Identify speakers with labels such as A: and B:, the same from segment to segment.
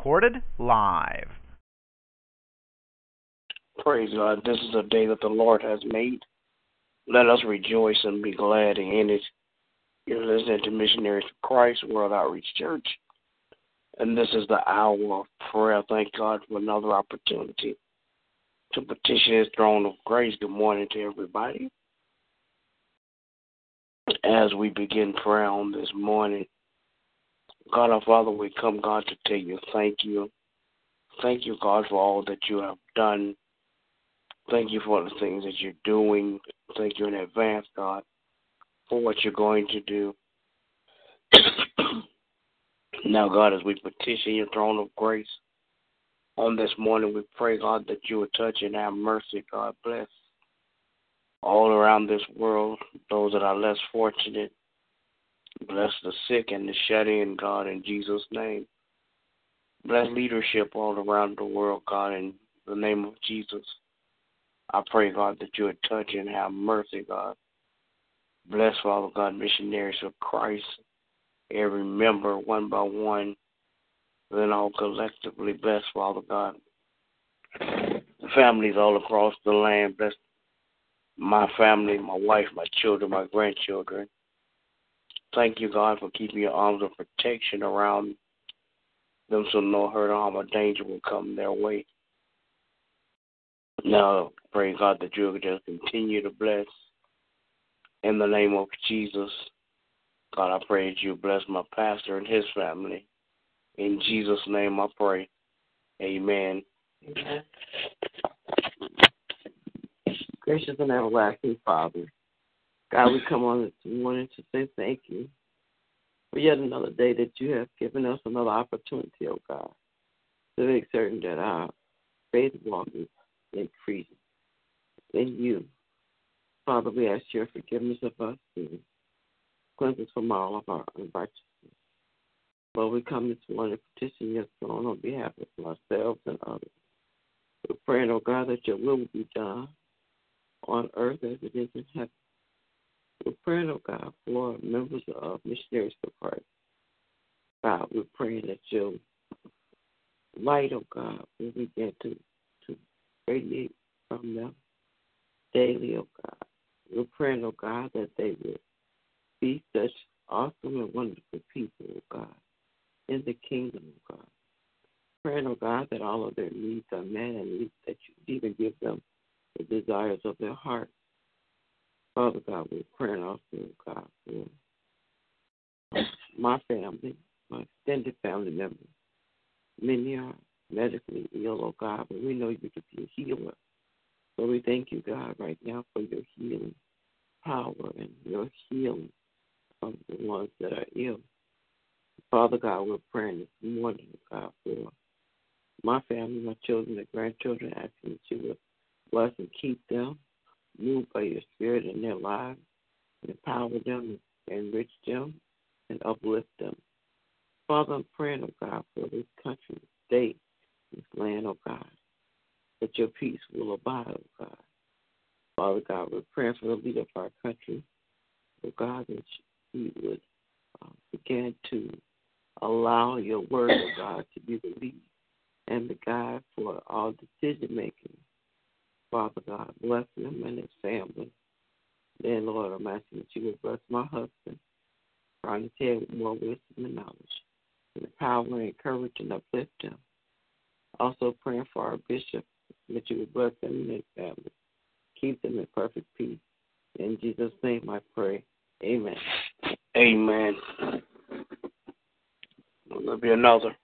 A: Recorded live.
B: Praise God. This is a day that the Lord has made. Let us rejoice and be glad in it. You're listening to Missionaries for Christ World Outreach Church. And this is the hour of prayer. Thank God for another opportunity to petition His throne of grace. Good morning to everybody. As we begin prayer on this morning, God our Father, we come, God, to tell you thank you. Thank you, God, for all that you have done. Thank you for the things that you're doing. Thank you in advance, God, for what you're going to do. now, God, as we petition your throne of grace on this morning, we pray, God, that you would touch and have mercy, God. Bless all around this world, those that are less fortunate, Bless the sick and the shut in, God, in Jesus' name. Bless leadership all around the world, God, in the name of Jesus. I pray, God, that you would touch and have mercy, God. Bless, Father God, missionaries of Christ, every member, one by one, then all collectively. Bless, Father God. Families all across the land. Bless my family, my wife, my children, my grandchildren. Thank you, God, for keeping your arms of protection around them so no hurt, harm, or danger will come their way. Now, pray, God, that you will just continue to bless in the name of Jesus. God, I pray that you bless my pastor and his family. In Jesus' name I pray. Amen.
C: Amen. Gracious and everlasting Father, God, we come on this morning to say thank you for yet another day that you have given us another opportunity, oh God, to make certain that our faith walk is increasing in you. Father, we ask your forgiveness of us sins, cleanse us from all of our unrighteousness. Lord, we come this morning to petition your throne on behalf of ourselves and others. We're praying, oh God, that your will will be done on earth as it is in heaven. We're praying, oh God, for members of Missionaries for Christ. God, we're praying that your light, oh God, will begin to, to radiate from them daily, oh God. We're praying, oh God, that they will be such awesome and wonderful people, oh God, in the kingdom, oh God. Praying, oh God, that all of their needs are met and that you even give them the desires of their heart. Father God, we're praying also, God, for my family, my extended family members. Many are medically ill, oh God, but we know you to be a healer. So we thank you, God, right now for your healing power and your healing of the ones that are ill. Father God, we're praying this morning, oh God, for my family, my children, and grandchildren, asking that you will bless and keep them move by your spirit in their lives, empower them, enrich them, and uplift them. Father, I'm praying, oh God, for this country, this state, this land, oh God, that your peace will abide, oh God. Father God, we're praying for the leader of our country, oh God, that he would uh, begin to allow your word, oh God, to be the lead and the guide for all decision making Father God, bless him and his family. Then, Lord, I'm asking that you would bless my husband, trying to tell more wisdom and knowledge, and the power and courage and uplift him. Also praying for our bishop, that you would bless him and his family. Keep them in perfect peace. In Jesus' name I pray. Amen.
B: Amen. There'll be another.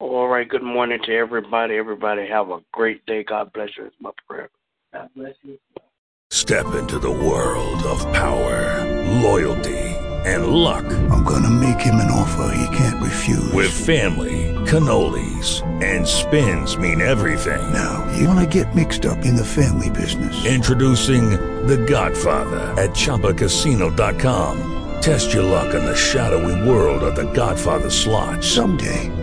B: All right. Good morning to everybody. Everybody have a great day. God bless you. It's my prayer.
C: God bless you.
D: Step into the world of power, loyalty, and luck.
E: I'm gonna make him an offer he can't refuse.
D: With family, cannolis, and spins mean everything.
E: Now, you wanna get mixed up in the family business.
D: Introducing The Godfather at ChumbaCasino.com. Test your luck in the shadowy world of The Godfather slot.
E: Someday,